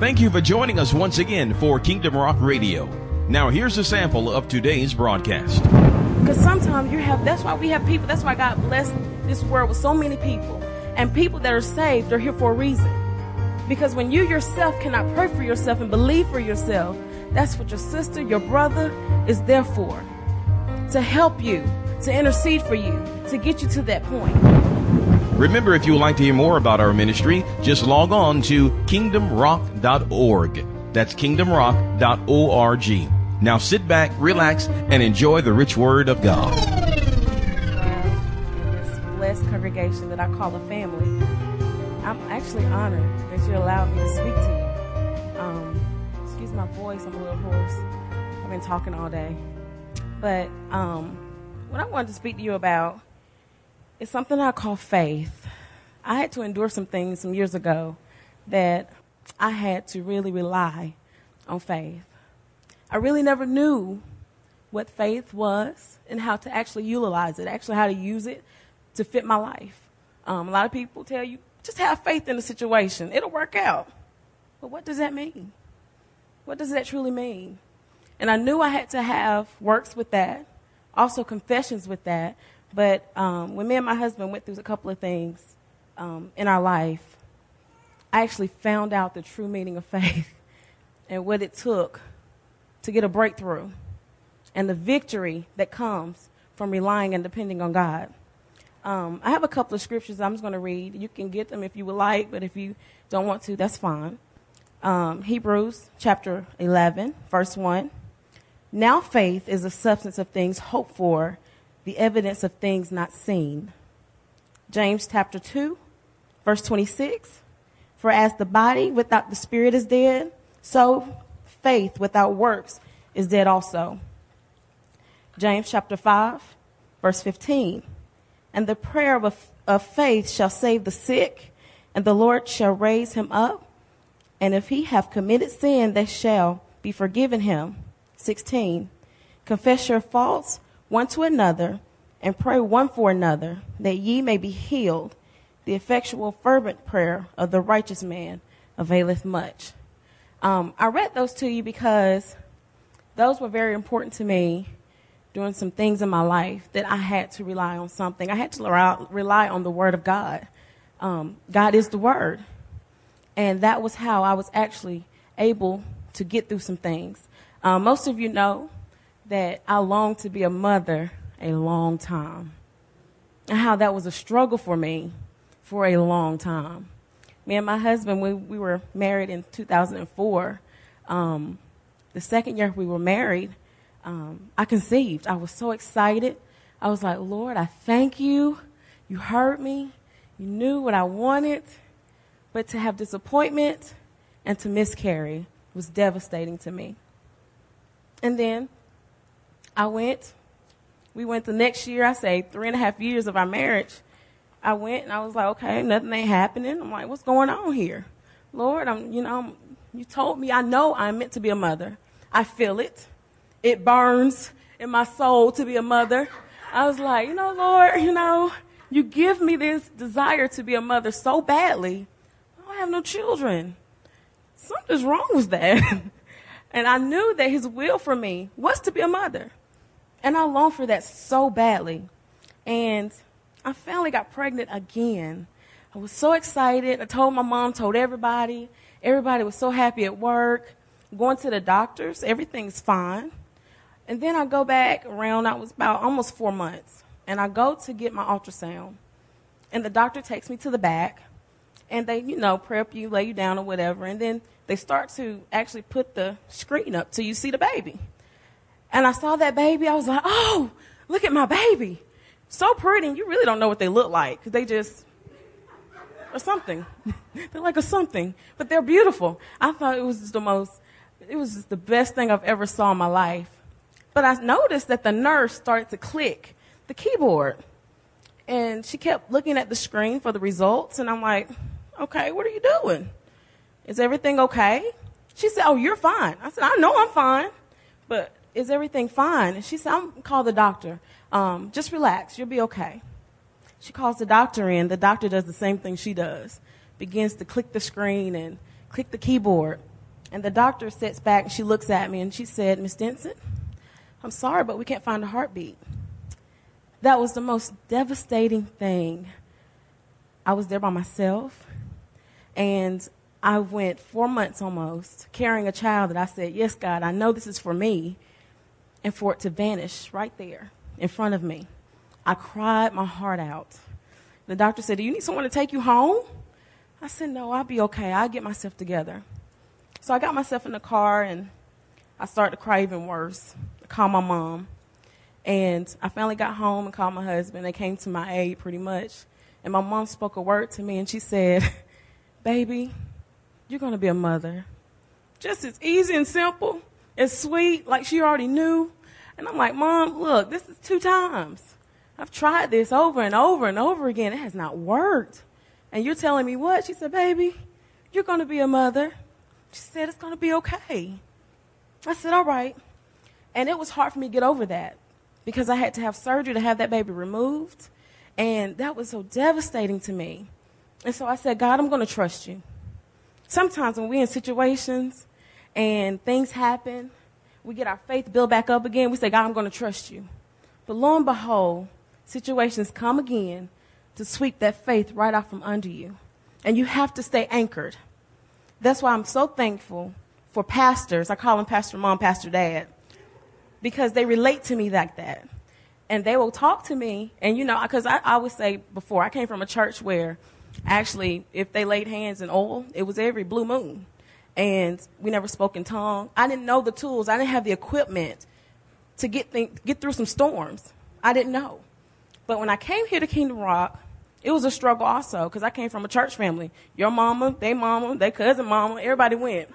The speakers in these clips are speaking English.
Thank you for joining us once again for Kingdom Rock Radio. Now, here's a sample of today's broadcast. Because sometimes you have, that's why we have people, that's why God blessed this world with so many people. And people that are saved are here for a reason. Because when you yourself cannot pray for yourself and believe for yourself, that's what your sister, your brother is there for. To help you, to intercede for you, to get you to that point. Remember, if you would like to hear more about our ministry, just log on to kingdomrock.org. That's kingdomrock.org. Now sit back, relax, and enjoy the rich word of God. This blessed congregation that I call a family, I'm actually honored that you allowed me to speak to you. Um, excuse my voice, I'm a little hoarse. I've been talking all day. But um, what I wanted to speak to you about is something I call faith. I had to endure some things some years ago that I had to really rely on faith. I really never knew what faith was and how to actually utilize it, actually how to use it to fit my life. Um, a lot of people tell you, just have faith in the situation. It'll work out. But what does that mean? What does that truly mean? And I knew I had to have works with that, also confessions with that. But um, when me and my husband went through a couple of things um, in our life, I actually found out the true meaning of faith and what it took to get a breakthrough and the victory that comes from relying and depending on God. Um, I have a couple of scriptures I'm just going to read. You can get them if you would like, but if you don't want to, that's fine. Um, Hebrews chapter 11, verse 1. Now faith is the substance of things hoped for, the evidence of things not seen. James chapter 2, verse 26. For as the body without the spirit is dead, so faith without works is dead also. James chapter 5, verse 15. And the prayer of, of faith shall save the sick, and the Lord shall raise him up. And if he have committed sin, they shall be forgiven him. 16. Confess your faults one to another, and pray one for another, that ye may be healed. The effectual, fervent prayer of the righteous man availeth much. Um, I read those to you because those were very important to me doing some things in my life that I had to rely on something. I had to rely on the Word of God. Um, God is the Word. And that was how I was actually able to get through some things. Um, most of you know that I longed to be a mother a long time. And how that was a struggle for me for a long time. Me and my husband, we, we were married in 2004. Um, the second year we were married, um, I conceived. I was so excited. I was like, Lord, I thank you. You heard me. You knew what I wanted. But to have disappointment and to miscarry was devastating to me. And then I went. We went the next year, I say three and a half years of our marriage. I went and I was like, okay, nothing ain't happening. I'm like, what's going on here? Lord, I'm, you know, I'm, you told me I know I'm meant to be a mother. I feel it it burns in my soul to be a mother. I was like, you know, Lord, you know, you give me this desire to be a mother so badly. I don't have no children. Something's wrong with that. and I knew that his will for me was to be a mother. And I longed for that so badly. And I finally got pregnant again. I was so excited. I told my mom, told everybody. Everybody was so happy at work. Going to the doctors, everything's fine. And then I go back around, I was about almost four months, and I go to get my ultrasound. And the doctor takes me to the back, and they, you know, prep you, lay you down or whatever, and then they start to actually put the screen up till you see the baby. And I saw that baby, I was like, oh, look at my baby. So pretty, you really don't know what they look like, because they just or something. they're like a something, but they're beautiful. I thought it was just the most, it was just the best thing I've ever saw in my life. But I noticed that the nurse started to click the keyboard. And she kept looking at the screen for the results. And I'm like, okay, what are you doing? Is everything okay? She said, oh, you're fine. I said, I know I'm fine. But is everything fine? And she said, I'm call the doctor. Um, just relax. You'll be okay. She calls the doctor in. The doctor does the same thing she does. Begins to click the screen and click the keyboard. And the doctor sits back and she looks at me and she said, Miss Denson, I'm sorry, but we can't find a heartbeat. That was the most devastating thing. I was there by myself and I went four months almost carrying a child that I said, Yes, God, I know this is for me, and for it to vanish right there in front of me. I cried my heart out. The doctor said, Do you need someone to take you home? I said, No, I'll be okay. I'll get myself together. So I got myself in the car and I started to cry even worse. I called my mom. And I finally got home and called my husband. They came to my aid pretty much. And my mom spoke a word to me and she said, Baby, you're going to be a mother. Just as easy and simple and sweet, like she already knew. And I'm like, Mom, look, this is two times. I've tried this over and over and over again. It has not worked. And you're telling me what? She said, Baby, you're going to be a mother. She said, It's going to be okay. I said, All right. And it was hard for me to get over that because I had to have surgery to have that baby removed. And that was so devastating to me. And so I said, God, I'm going to trust you. Sometimes when we're in situations and things happen, we get our faith built back up again. We say, God, I'm going to trust you. But lo and behold, situations come again to sweep that faith right off from under you. And you have to stay anchored. That's why I'm so thankful for pastors. I call them Pastor Mom, Pastor Dad, because they relate to me like that. And they will talk to me. And, you know, because I, I always say before, I came from a church where actually, if they laid hands in oil, it was every blue moon. And we never spoke in tongue. I didn't know the tools. I didn't have the equipment to get, th- get through some storms. I didn't know. But when I came here to Kingdom Rock, it was a struggle also because I came from a church family. Your mama, they mama, they cousin mama, everybody went.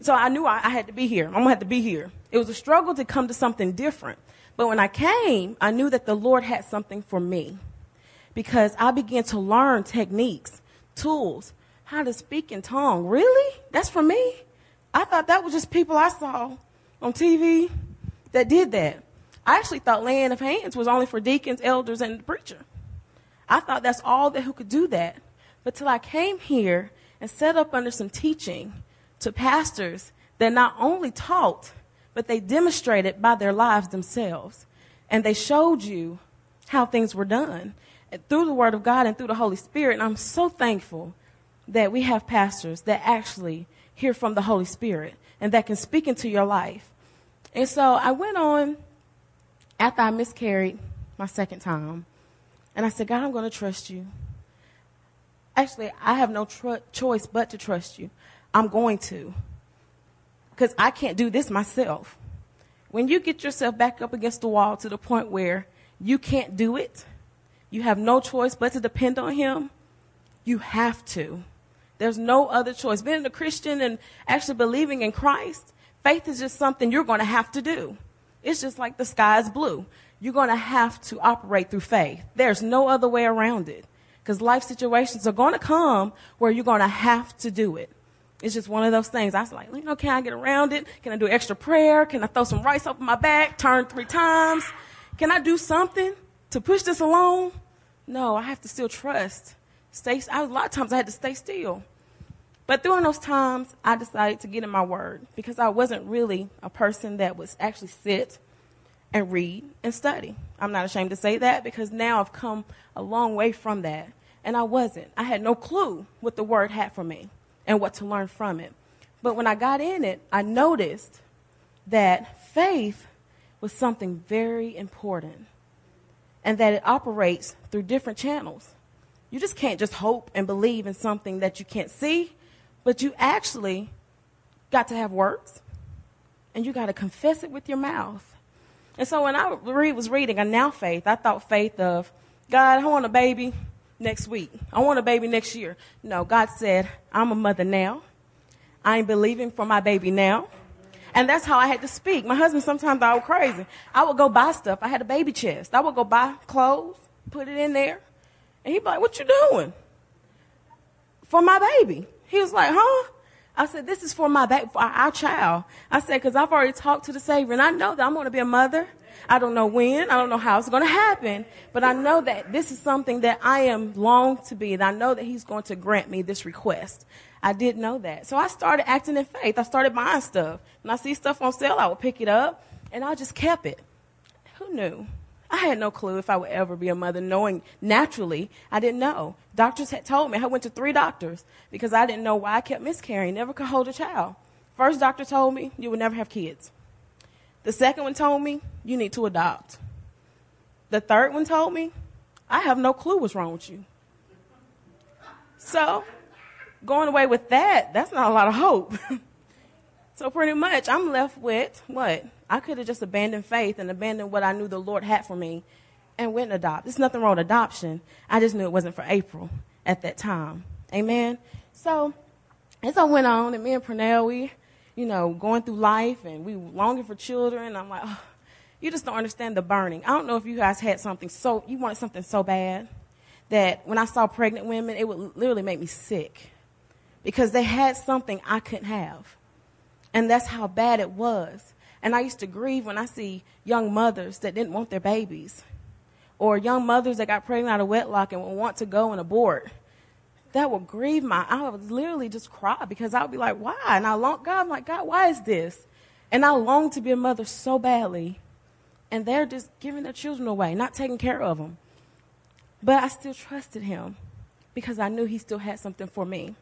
So I knew I, I had to be here. I'm gonna have to be here. It was a struggle to come to something different. But when I came, I knew that the Lord had something for me because I began to learn techniques, tools, how to speak in tongue. Really? That's for me? I thought that was just people I saw on TV that did that. I actually thought laying of hands was only for deacons, elders, and the preacher. I thought that's all that who could do that. But till I came here and set up under some teaching to pastors that not only taught, but they demonstrated by their lives themselves. And they showed you how things were done through the Word of God and through the Holy Spirit. And I'm so thankful that we have pastors that actually hear from the Holy Spirit and that can speak into your life. And so I went on after I miscarried my second time. And I said, God, I'm going to trust you. Actually, I have no tr- choice but to trust you. I'm going to. Because I can't do this myself. When you get yourself back up against the wall to the point where you can't do it, you have no choice but to depend on Him, you have to. There's no other choice. Being a Christian and actually believing in Christ, faith is just something you're going to have to do. It's just like the sky is blue. You're going to have to operate through faith. There's no other way around it. Because life situations are going to come where you're going to have to do it. It's just one of those things. I was like, you know, can I get around it? Can I do extra prayer? Can I throw some rice over my back, turn three times? Can I do something to push this along? No, I have to still trust. Stay. I, a lot of times I had to stay still. But during those times, I decided to get in my word because I wasn't really a person that was actually sit and read and study. I'm not ashamed to say that because now I've come a long way from that. And I wasn't. I had no clue what the word had for me and what to learn from it. But when I got in it, I noticed that faith was something very important and that it operates through different channels. You just can't just hope and believe in something that you can't see, but you actually got to have works and you got to confess it with your mouth. And so when I was reading a now faith, I thought faith of, God, I want a baby next week. I want a baby next year. No, God said, I'm a mother now. I ain't believing for my baby now. And that's how I had to speak. My husband sometimes thought I was crazy. I would go buy stuff. I had a baby chest. I would go buy clothes, put it in there. And be like, what you doing? For my baby. He was like, huh? I said, this is for my baby, for our child. I said, because I've already talked to the Savior and I know that I'm going to be a mother. I don't know when. I don't know how it's going to happen. But I know that this is something that I am long to be. And I know that He's going to grant me this request. I didn't know that. So I started acting in faith. I started buying stuff. When I see stuff on sale, I would pick it up and I just kept it. Who knew? I had no clue if I would ever be a mother, knowing naturally, I didn't know. Doctors had told me, I went to three doctors because I didn't know why I kept miscarrying, never could hold a child. First doctor told me, you would never have kids. The second one told me, you need to adopt. The third one told me, I have no clue what's wrong with you. So, going away with that, that's not a lot of hope. so, pretty much, I'm left with what? I could have just abandoned faith and abandoned what I knew the Lord had for me and went and adopt. There's nothing wrong with adoption. I just knew it wasn't for April at that time. Amen. So as I went on, and me and Pernell, we, you know, going through life and we longing for children. I'm like, oh, you just don't understand the burning. I don't know if you guys had something so you wanted something so bad that when I saw pregnant women, it would literally make me sick because they had something I couldn't have. And that's how bad it was. And I used to grieve when I see young mothers that didn't want their babies, or young mothers that got pregnant out of wedlock and would want to go and abort. That would grieve my. I would literally just cry because I would be like, "Why?" And I long God, I'm like, "God, why is this?" And I long to be a mother so badly, and they're just giving their children away, not taking care of them. But I still trusted Him because I knew He still had something for me.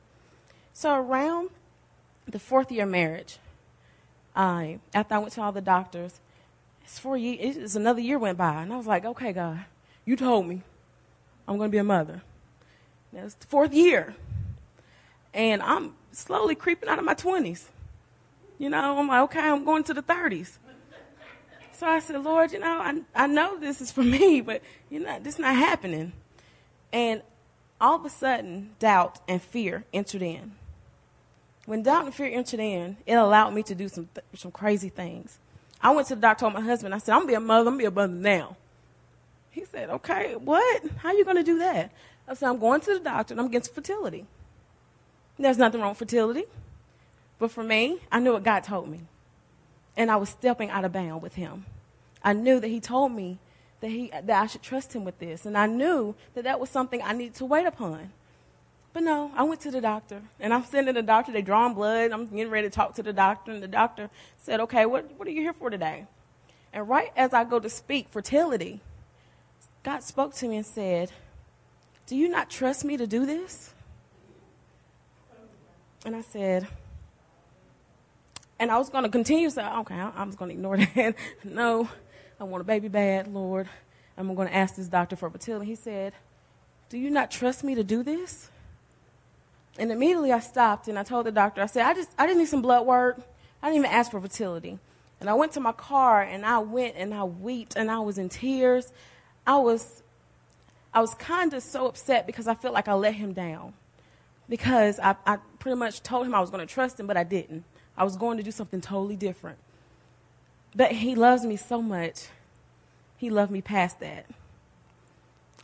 So around the fourth year marriage, After I went to all the doctors, it's four years, it's another year went by. And I was like, okay, God, you told me I'm going to be a mother. Now it's the fourth year. And I'm slowly creeping out of my 20s. You know, I'm like, okay, I'm going to the 30s. So I said, Lord, you know, I, I know this is for me, but you know, this is not happening. And all of a sudden, doubt and fear entered in. When doubt and fear entered in, it allowed me to do some, th- some crazy things. I went to the doctor, told my husband, I said, I'm going to be a mother, I'm going to be a mother now. He said, okay, what? How are you going to do that? I said, I'm going to the doctor and I'm against fertility. There's nothing wrong with fertility. But for me, I knew what God told me. And I was stepping out of bound with him. I knew that he told me that, he, that I should trust him with this. And I knew that that was something I needed to wait upon. But no, I went to the doctor, and I'm sitting in the doctor. They drawing blood. I'm getting ready to talk to the doctor, and the doctor said, "Okay, what what are you here for today?" And right as I go to speak fertility, God spoke to me and said, "Do you not trust me to do this?" And I said, and I was going to continue to say, "Okay, I'm was going to ignore that. no, I want a baby bad, Lord. I'm going to ask this doctor for fertility." He said, "Do you not trust me to do this?" And immediately I stopped and I told the doctor, I said, I just, I just need some blood work. I didn't even ask for fertility. And I went to my car and I went and I wept and I was in tears. I was, I was kind of so upset because I felt like I let him down. Because I, I pretty much told him I was going to trust him, but I didn't. I was going to do something totally different. But he loves me so much. He loved me past that.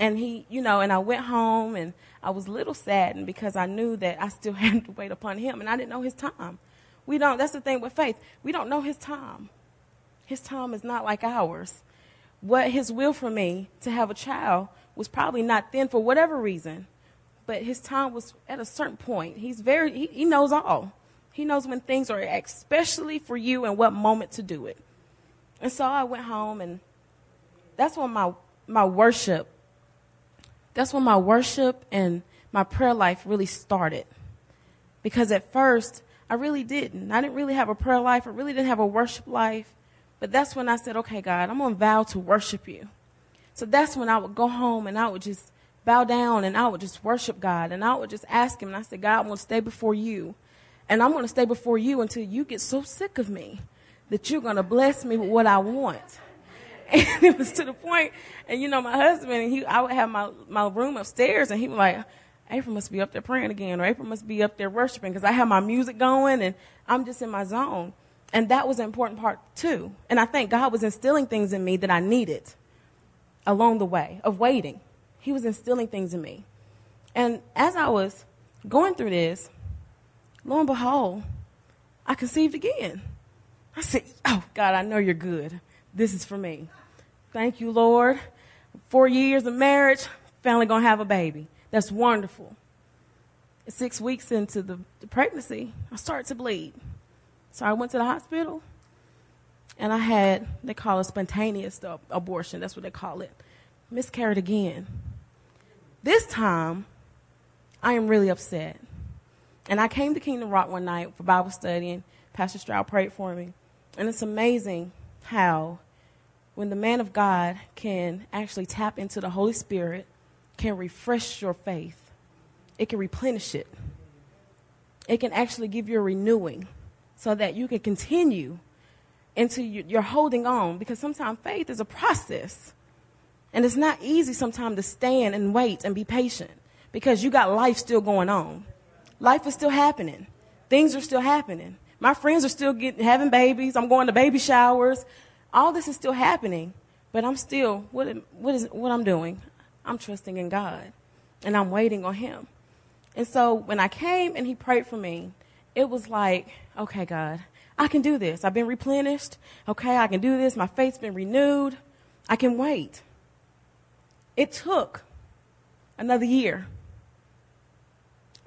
And he, you know, and I went home and I was a little saddened because I knew that I still had to wait upon him and I didn't know his time. We don't, that's the thing with faith. We don't know his time. His time is not like ours. What his will for me to have a child was probably not then for whatever reason, but his time was at a certain point. He's very, he, he knows all. He knows when things are especially for you and what moment to do it. And so I went home and that's when my, my worship that's when my worship and my prayer life really started. Because at first, I really didn't. I didn't really have a prayer life. I really didn't have a worship life. But that's when I said, okay, God, I'm going to vow to worship you. So that's when I would go home and I would just bow down and I would just worship God and I would just ask Him. And I said, God, I'm going to stay before you. And I'm going to stay before you until you get so sick of me that you're going to bless me with what I want. And it was to the point, and you know, my husband, he, I would have my, my room upstairs, and he was like, April must be up there praying again, or April must be up there worshiping, because I have my music going, and I'm just in my zone. And that was an important part, too. And I think God was instilling things in me that I needed along the way of waiting. He was instilling things in me. And as I was going through this, lo and behold, I conceived again. I said, Oh, God, I know you're good. This is for me. Thank you, Lord. Four years of marriage, finally gonna have a baby. That's wonderful. Six weeks into the, the pregnancy, I started to bleed. So I went to the hospital and I had, they call it spontaneous abortion. That's what they call it. Miscarried again. This time, I am really upset. And I came to Kingdom Rock one night for Bible study, and Pastor Stroud prayed for me. And it's amazing how, when the man of God can actually tap into the Holy Spirit, can refresh your faith, it can replenish it. It can actually give you a renewing so that you can continue into you're holding on because sometimes faith is a process. And it's not easy sometimes to stand and wait and be patient because you got life still going on. Life is still happening. Things are still happening. My friends are still getting, having babies. I'm going to baby showers. All this is still happening, but I'm still, what, what is, what I'm doing? I'm trusting in God and I'm waiting on Him. And so when I came and He prayed for me, it was like, okay, God, I can do this. I've been replenished. Okay, I can do this. My faith's been renewed. I can wait. It took another year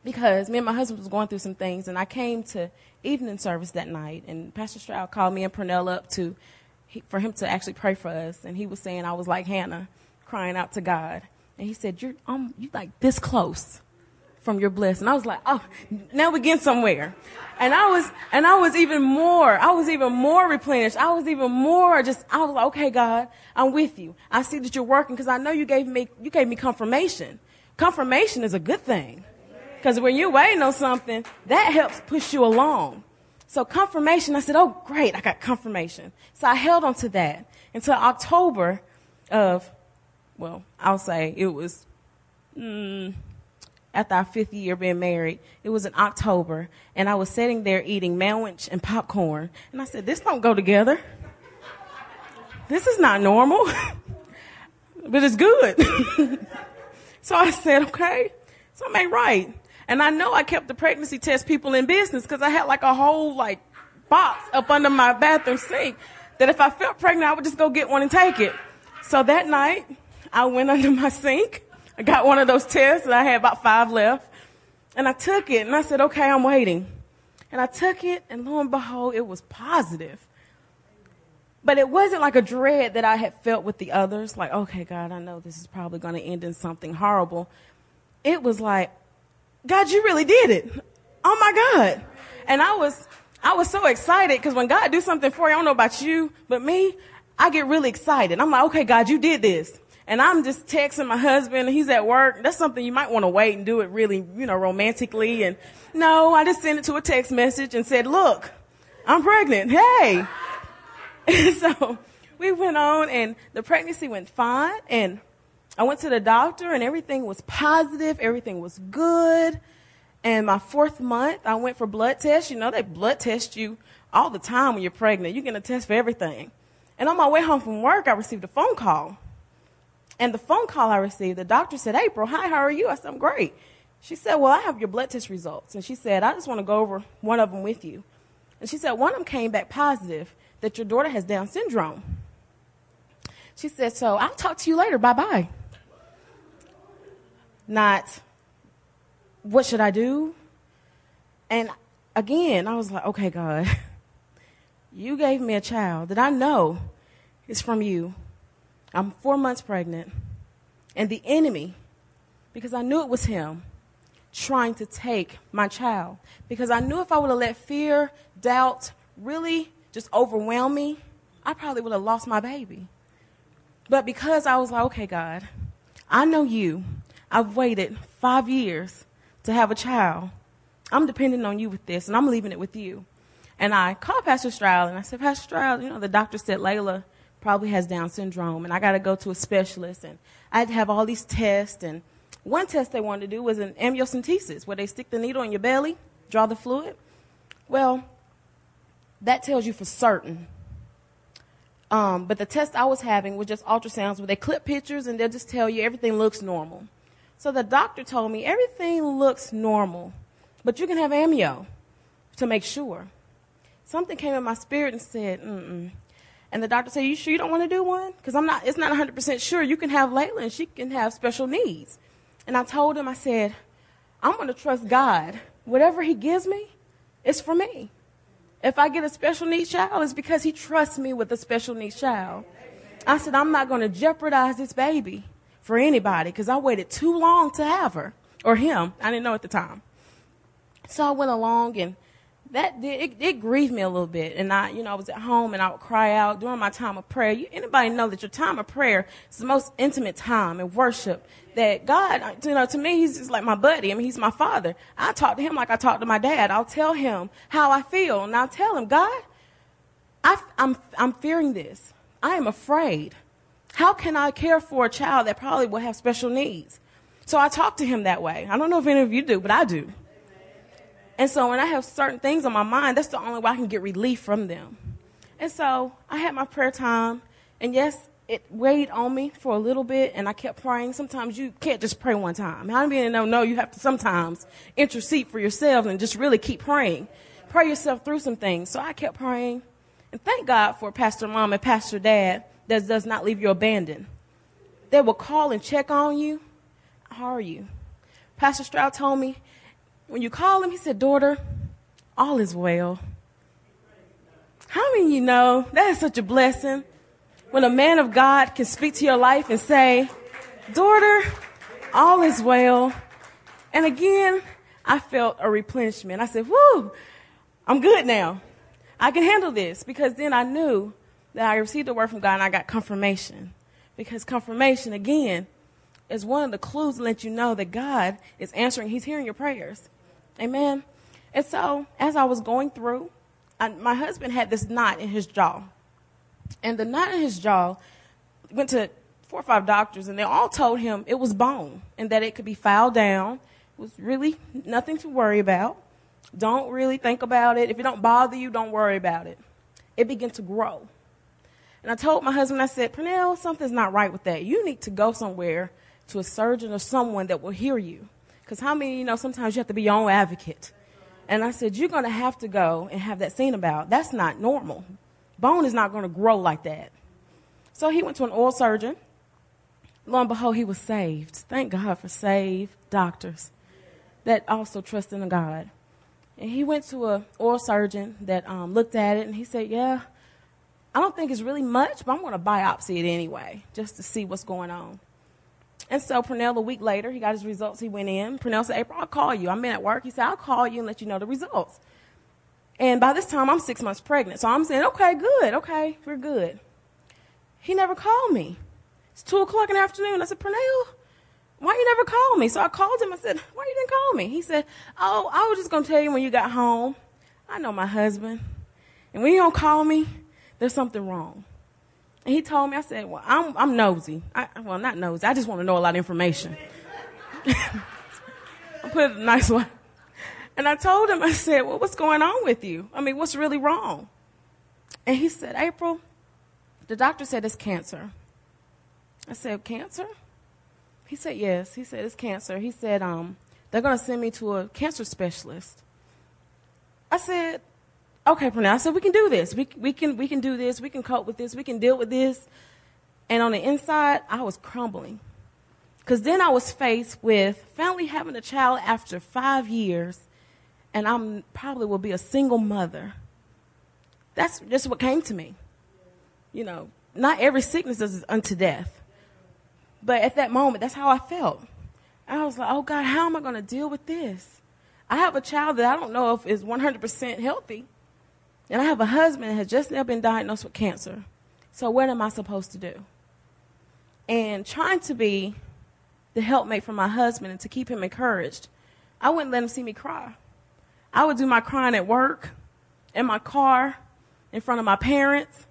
because me and my husband was going through some things, and I came to evening service that night, and Pastor Stroud called me and Pernell up to for him to actually pray for us, and he was saying I was like Hannah, crying out to God, and he said, "You're um, you like this close from your blessing." And I was like, "Oh, now we get somewhere," and I was and I was even more, I was even more replenished. I was even more just, I was like, "Okay, God, I'm with you. I see that you're working because I know you gave me you gave me confirmation. Confirmation is a good thing." Because when you're waiting on something, that helps push you along. So confirmation, I said, oh, great, I got confirmation. So I held on to that until October of, well, I'll say it was mm, after our fifth year being married. It was in October, and I was sitting there eating manwich and popcorn, and I said, this don't go together. This is not normal, but it's good. so I said, okay, something ain't right. And I know I kept the pregnancy test people in business because I had like a whole like box up under my bathroom sink that if I felt pregnant, I would just go get one and take it. So that night, I went under my sink. I got one of those tests and I had about five left. And I took it and I said, okay, I'm waiting. And I took it and lo and behold, it was positive. But it wasn't like a dread that I had felt with the others. Like, okay, God, I know this is probably going to end in something horrible. It was like, God, you really did it. Oh my God. And I was, I was so excited because when God do something for you, I don't know about you, but me, I get really excited. I'm like, okay, God, you did this. And I'm just texting my husband, and he's at work. That's something you might want to wait and do it really, you know, romantically. And no, I just sent it to a text message and said, look, I'm pregnant. Hey. So we went on and the pregnancy went fine and I went to the doctor and everything was positive, everything was good. And my fourth month, I went for blood tests. You know, they blood test you all the time when you're pregnant. You get a test for everything. And on my way home from work, I received a phone call. And the phone call I received, the doctor said, April, hi, how are you? I said, I'm great. She said, Well, I have your blood test results. And she said, I just want to go over one of them with you. And she said, One of them came back positive that your daughter has Down syndrome. She said, So I'll talk to you later. Bye bye not what should I do? And again, I was like, okay, God, you gave me a child that I know is from you. I'm four months pregnant. And the enemy, because I knew it was him, trying to take my child. Because I knew if I would have let fear, doubt really just overwhelm me, I probably would have lost my baby. But because I was like, okay, God, I know you. I've waited five years to have a child. I'm depending on you with this, and I'm leaving it with you. And I called Pastor Stroud, and I said, Pastor Stroud, you know, the doctor said Layla probably has Down syndrome, and I got to go to a specialist, and I had to have all these tests. And one test they wanted to do was an amniocentesis, where they stick the needle in your belly, draw the fluid. Well, that tells you for certain. Um, but the test I was having was just ultrasounds where they clip pictures and they'll just tell you everything looks normal. So the doctor told me everything looks normal, but you can have amnio. to make sure. Something came in my spirit and said, mm-mm. And the doctor said, you sure you don't want to do one? Because I'm not, it's not 100% sure. You can have Layla and she can have special needs. And I told him, I said, I'm going to trust God. Whatever he gives me, it's for me. If I get a special needs child, it's because he trusts me with a special needs child. I said, I'm not going to jeopardize this baby for anybody because I waited too long to have her or him. I didn't know at the time. So I went along and that did, it, it, grieved me a little bit. And I, you know, I was at home and I would cry out during my time of prayer. You, anybody know that your time of prayer is the most intimate time in worship that God, you know, to me, he's just like my buddy. I mean, he's my father. I talk to him like I talk to my dad. I'll tell him how I feel and I'll tell him, God, I, I'm, I'm fearing this. I am afraid. How can I care for a child that probably will have special needs? So I talk to him that way. I don't know if any of you do, but I do. And so when I have certain things on my mind, that's the only way I can get relief from them. And so I had my prayer time, and yes, it weighed on me for a little bit, and I kept praying. Sometimes you can't just pray one time. How many know? No, you have to sometimes intercede for yourself and just really keep praying. Pray yourself through some things. So I kept praying, and thank God for Pastor Mom and Pastor Dad that does not leave you abandoned. They will call and check on you. How are you? Pastor Stroud told me when you call him, he said, Daughter, all is well. How many of you know that is such a blessing when a man of God can speak to your life and say, Daughter, all is well. And again, I felt a replenishment. I said, Whoo, I'm good now. I can handle this because then I knew that I received a word from God and I got confirmation. Because confirmation, again, is one of the clues to let you know that God is answering, He's hearing your prayers. Amen. And so, as I was going through, I, my husband had this knot in his jaw. And the knot in his jaw went to four or five doctors, and they all told him it was bone and that it could be filed down. It was really nothing to worry about. Don't really think about it. If it don't bother you, don't worry about it. It began to grow. And I told my husband, I said, Pernell, something's not right with that. You need to go somewhere to a surgeon or someone that will hear you. Because how many, you know, sometimes you have to be your own advocate. And I said, You're going to have to go and have that seen about. That's not normal. Bone is not going to grow like that. So he went to an oral surgeon. Lo and behold, he was saved. Thank God for saved doctors that also trust in God. And he went to a oral surgeon that um, looked at it and he said, Yeah, I don't think it's really much, but I'm going to biopsy it anyway, just to see what's going on. And so Pernell, a week later, he got his results. He went in. Pernell said, April, I'll call you. I'm in at work. He said, I'll call you and let you know the results. And by this time, I'm six months pregnant. So I'm saying, okay, good. Okay, we're good. He never called me. It's 2 o'clock in the afternoon. I said, Pernell, why you never called me? So I called him. I said, why you didn't call me? He said, oh, I was just going to tell you when you got home. I know my husband. And when you don't call me, there's something wrong. And he told me, I said, well, I'm, I'm nosy. I, well, not nosy. I just want to know a lot of information. I put it a nice way. And I told him, I said, well, what's going on with you? I mean, what's really wrong? And he said, April, the doctor said it's cancer. I said, cancer? He said, yes. He said, it's cancer. He said, um, they're going to send me to a cancer specialist. I said, okay, Pernell, I said, we can do this. We, we, can, we can do this. We can cope with this. We can deal with this. And on the inside, I was crumbling. Because then I was faced with finally having a child after five years, and I'm probably will be a single mother. That's just what came to me. You know, not every sickness is unto death. But at that moment, that's how I felt. I was like, oh God, how am I going to deal with this? I have a child that I don't know if is 100% healthy. And I have a husband that has just now been diagnosed with cancer. So what am I supposed to do? And trying to be the helpmate for my husband and to keep him encouraged, I wouldn't let him see me cry. I would do my crying at work, in my car, in front of my parents,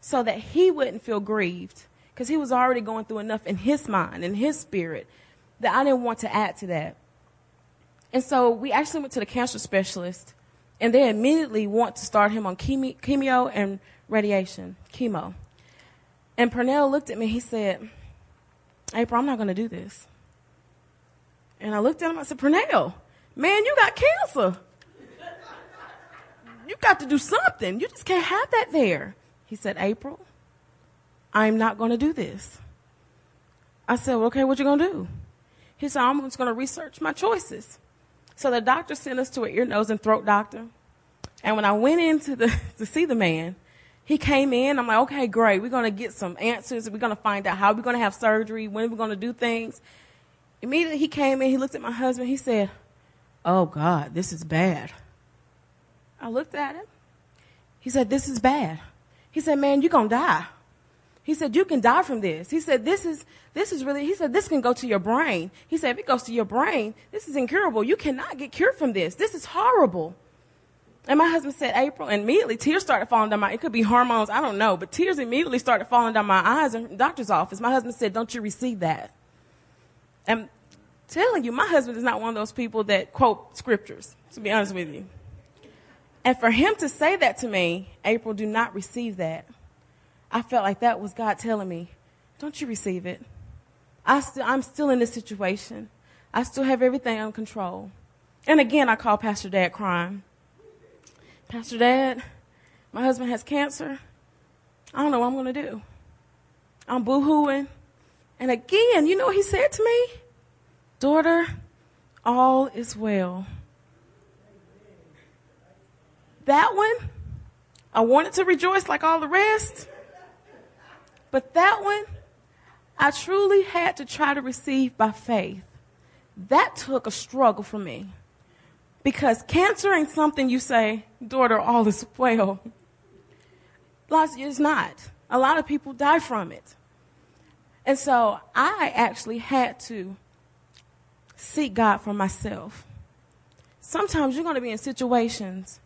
so that he wouldn't feel grieved. Because he was already going through enough in his mind, in his spirit, that I didn't want to add to that. And so we actually went to the cancer specialist and they immediately want to start him on chemo, and radiation, chemo. And Pernell looked at me. He said, April, I'm not going to do this. And I looked at him. I said, Pernell, man, you got cancer. you got to do something. You just can't have that there. He said, April, I'm not going to do this. I said, well, okay, what you going to do? He said, I'm just going to research my choices. So the doctor sent us to an ear, nose, and throat doctor. And when I went in to, the, to see the man, he came in. I'm like, okay, great. We're going to get some answers. We're going to find out how we're going to have surgery, when we're going to do things. Immediately he came in. He looked at my husband. He said, oh, God, this is bad. I looked at him. He said, this is bad. He said, man, you're going to die. He said, you can die from this. He said, this is, this is really, he said, this can go to your brain. He said, if it goes to your brain, this is incurable. You cannot get cured from this. This is horrible. And my husband said, April, and immediately tears started falling down my, it could be hormones, I don't know, but tears immediately started falling down my eyes in doctor's office. My husband said, don't you receive that? And telling you, my husband is not one of those people that quote scriptures, to be honest with you. And for him to say that to me, April, do not receive that. I felt like that was God telling me, don't you receive it. I st- I'm still in this situation. I still have everything under control. And again, I call Pastor Dad crying. Pastor Dad, my husband has cancer. I don't know what I'm going to do. I'm boohooing. And again, you know what he said to me? Daughter, all is well. That one, I wanted to rejoice like all the rest. But that one, I truly had to try to receive by faith. That took a struggle for me. Because cancer ain't something you say, daughter, all is well. It's not. A lot of people die from it. And so I actually had to seek God for myself. Sometimes you're going to be in situations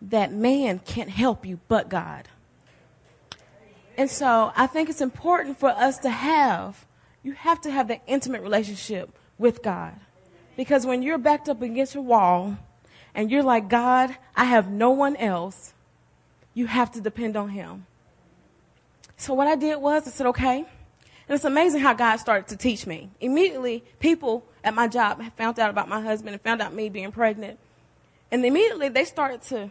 that man can't help you but God. And so I think it's important for us to have, you have to have that intimate relationship with God. Because when you're backed up against a wall and you're like, God, I have no one else, you have to depend on Him. So what I did was I said, okay. And it's amazing how God started to teach me. Immediately, people at my job found out about my husband and found out me being pregnant. And immediately they started to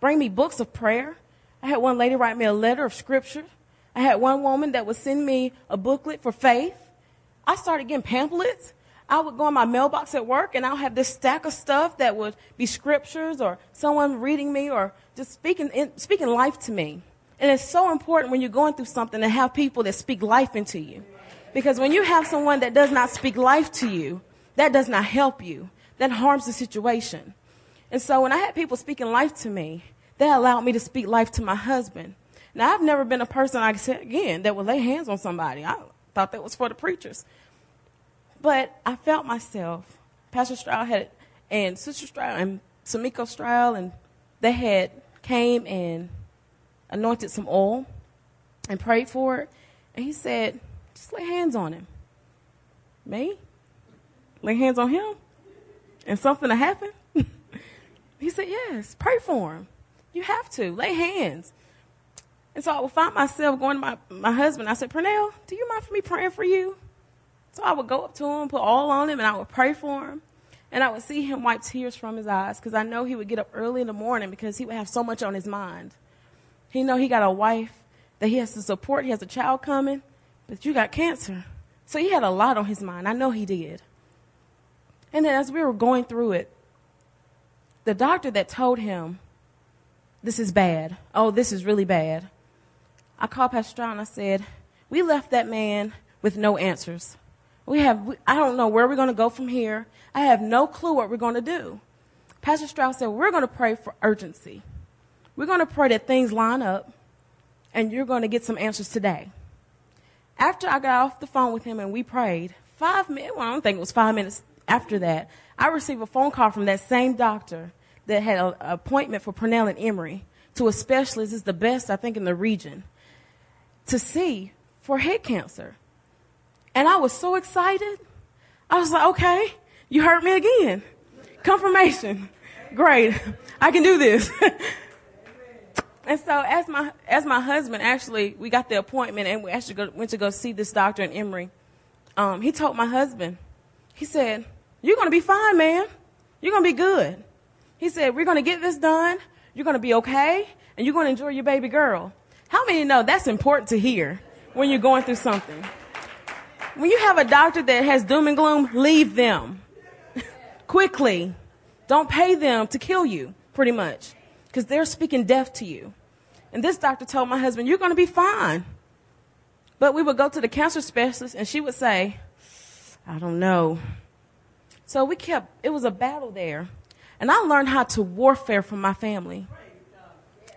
bring me books of prayer. I had one lady write me a letter of scripture. I had one woman that would send me a booklet for faith. I started getting pamphlets I would go in my mailbox at work and I'll have this stack of stuff that would be scriptures or someone reading me or just speaking, speaking life to me. And it's so important when you're going through something to have people that speak life into you. Because when you have someone that does not speak life to you, that does not help you. That harms the situation. And so when I had people speaking life to me, that allowed me to speak life to my husband. Now I've never been a person, I said again, that would lay hands on somebody. I thought that was for the preachers. But I felt myself. Pastor Stroud had, and Sister Stroud and Samiko Stroud, and they had came and anointed some oil and prayed for it. And he said, just lay hands on him. Me? Lay hands on him? And something to happen? he said, yes, pray for him. You have to. Lay hands. And so I would find myself going to my, my husband. I said, Pernell, do you mind for me praying for you? So I would go up to him, put all on him, and I would pray for him. And I would see him wipe tears from his eyes because I know he would get up early in the morning because he would have so much on his mind. He know he got a wife that he has to support. He has a child coming, but you got cancer. So he had a lot on his mind. I know he did. And then as we were going through it, the doctor that told him, this is bad. Oh, this is really bad. I called Pastor and I said, we left that man with no answers. We have, I don't know where we're going to go from here. I have no clue what we're going to do. Pastor Stroud said, We're going to pray for urgency. We're going to pray that things line up and you're going to get some answers today. After I got off the phone with him and we prayed, five minutes, well, I don't think it was five minutes after that, I received a phone call from that same doctor that had an appointment for Pernell and Emory to a specialist, is the best, I think, in the region, to see for head cancer. And I was so excited. I was like, okay, you heard me again. Confirmation. Great. I can do this. and so as my, as my husband actually, we got the appointment and we actually go, went to go see this doctor in Emory. Um, he told my husband, he said, you're going to be fine, man. You're going to be good. He said, we're going to get this done. You're going to be okay and you're going to enjoy your baby girl. How many know that's important to hear when you're going through something? When you have a doctor that has doom and gloom, leave them quickly. Don't pay them to kill you, pretty much, because they're speaking death to you. And this doctor told my husband, You're going to be fine. But we would go to the cancer specialist and she would say, I don't know. So we kept, it was a battle there. And I learned how to warfare for my family.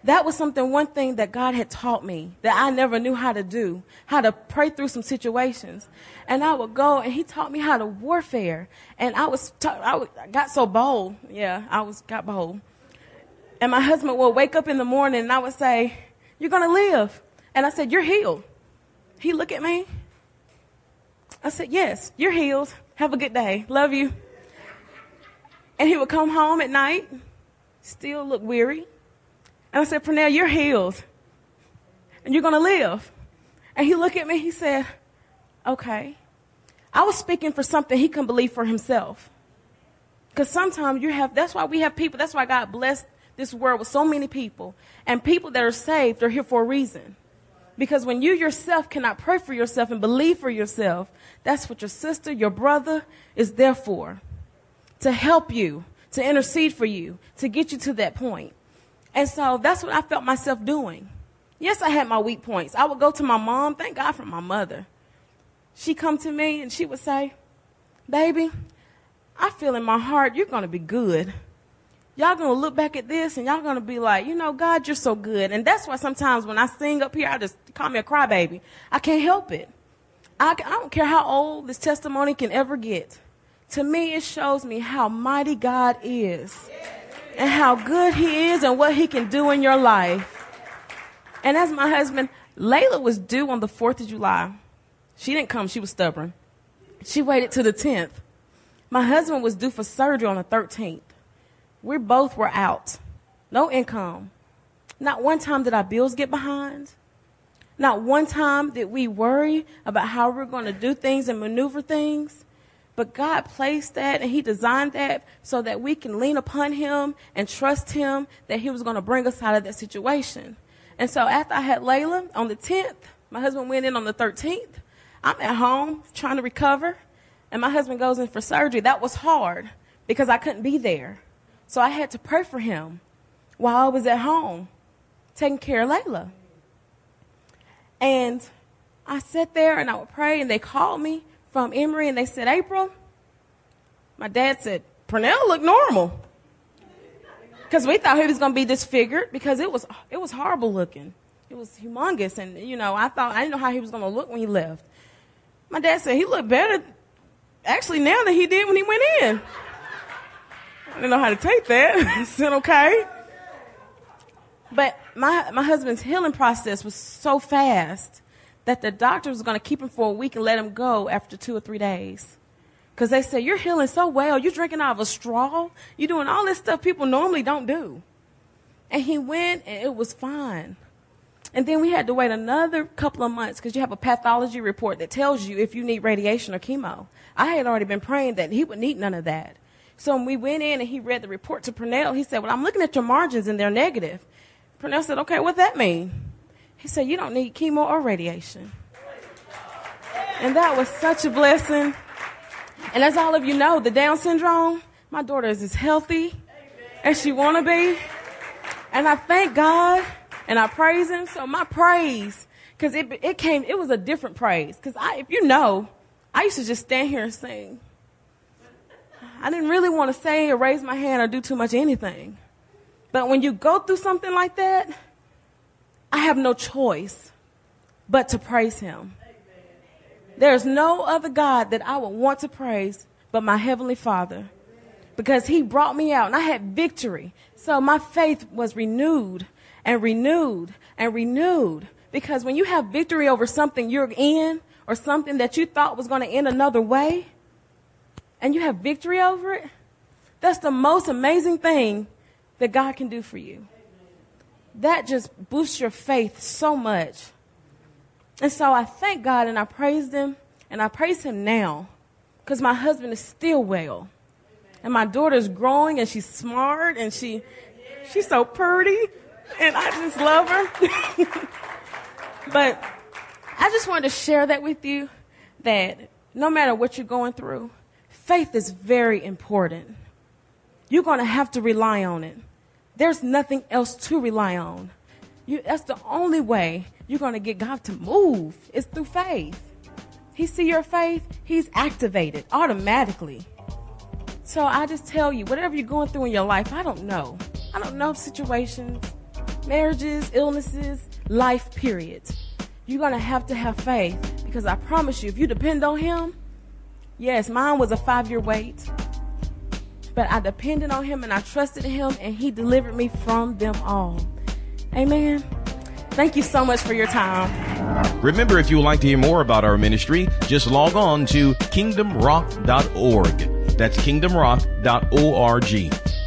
That was something, one thing that God had taught me that I never knew how to do, how to pray through some situations. And I would go and he taught me how to warfare. And I was, t- I, w- I got so bold. Yeah, I was, got bold. And my husband would wake up in the morning and I would say, you're going to live. And I said, you're healed. He looked at me. I said, yes, you're healed. Have a good day. Love you. And he would come home at night, still look weary. And I said, Pernell, you're healed. And you're going to live. And he looked at me, he said, okay. I was speaking for something he couldn't believe for himself. Because sometimes you have, that's why we have people, that's why God blessed this world with so many people. And people that are saved are here for a reason. Because when you yourself cannot pray for yourself and believe for yourself, that's what your sister, your brother is there for. To help you, to intercede for you, to get you to that point. And so that's what I felt myself doing. Yes, I had my weak points. I would go to my mom, thank God for my mother. She'd come to me and she would say, Baby, I feel in my heart you're going to be good. Y'all going to look back at this and y'all going to be like, you know, God, you're so good. And that's why sometimes when I sing up here, I just call me a crybaby. I can't help it. I, I don't care how old this testimony can ever get. To me, it shows me how mighty God is and how good he is and what he can do in your life. And as my husband, Layla was due on the 4th of July. She didn't come, she was stubborn. She waited to the 10th. My husband was due for surgery on the 13th. We both were out. No income. Not one time did our bills get behind. Not one time did we worry about how we're going to do things and maneuver things. But God placed that and He designed that so that we can lean upon Him and trust Him that He was going to bring us out of that situation. And so after I had Layla on the 10th, my husband went in on the 13th. I'm at home trying to recover, and my husband goes in for surgery. That was hard because I couldn't be there. So I had to pray for him while I was at home taking care of Layla. And I sat there and I would pray, and they called me from Emory and they said, April, my dad said, Pernell looked normal. Because we thought he was going to be disfigured because it was, it was horrible looking. It was humongous. And, you know, I thought, I didn't know how he was going to look when he left. My dad said he looked better actually now than he did when he went in. I didn't know how to take that. I said, okay. But my, my husband's healing process was so fast that the doctor was going to keep him for a week and let him go after two or three days. Because they said, You're healing so well. You're drinking out of a straw. You're doing all this stuff people normally don't do. And he went, and it was fine. And then we had to wait another couple of months because you have a pathology report that tells you if you need radiation or chemo. I had already been praying that he would need none of that. So when we went in and he read the report to Pernell, he said, Well, I'm looking at your margins and they're negative. Pernell said, Okay, what that mean? He said, You don't need chemo or radiation. And that was such a blessing. And as all of you know, the Down syndrome, my daughter is as healthy as she want to be. And I thank God and I praise Him. So my praise, because it, it came, it was a different praise. Because I, if you know, I used to just stand here and sing. I didn't really want to say or raise my hand or do too much anything. But when you go through something like that, I have no choice but to praise him. There's no other God that I would want to praise but my heavenly father because he brought me out and I had victory. So my faith was renewed and renewed and renewed because when you have victory over something you're in or something that you thought was going to end another way and you have victory over it, that's the most amazing thing that God can do for you that just boosts your faith so much. And so I thank God and I praise Him and I praise Him now because my husband is still well. And my daughter's growing and she's smart and she, She's so pretty, and I just love her. but I just wanted to share that with you that no matter what you're going through, faith is very important. You're going to have to rely on it. There's nothing else to rely on. You, that's the only way you're going to get God to move is through faith. He see your faith, he's activated automatically. So I just tell you, whatever you're going through in your life, I don't know. I don't know situations, marriages, illnesses, life periods. You're going to have to have faith because I promise you, if you depend on him, yes, mine was a five year wait, but I depended on him and I trusted him and he delivered me from them all. Amen. Thank you so much for your time. Remember, if you would like to hear more about our ministry, just log on to kingdomrock.org. That's kingdomrock.org.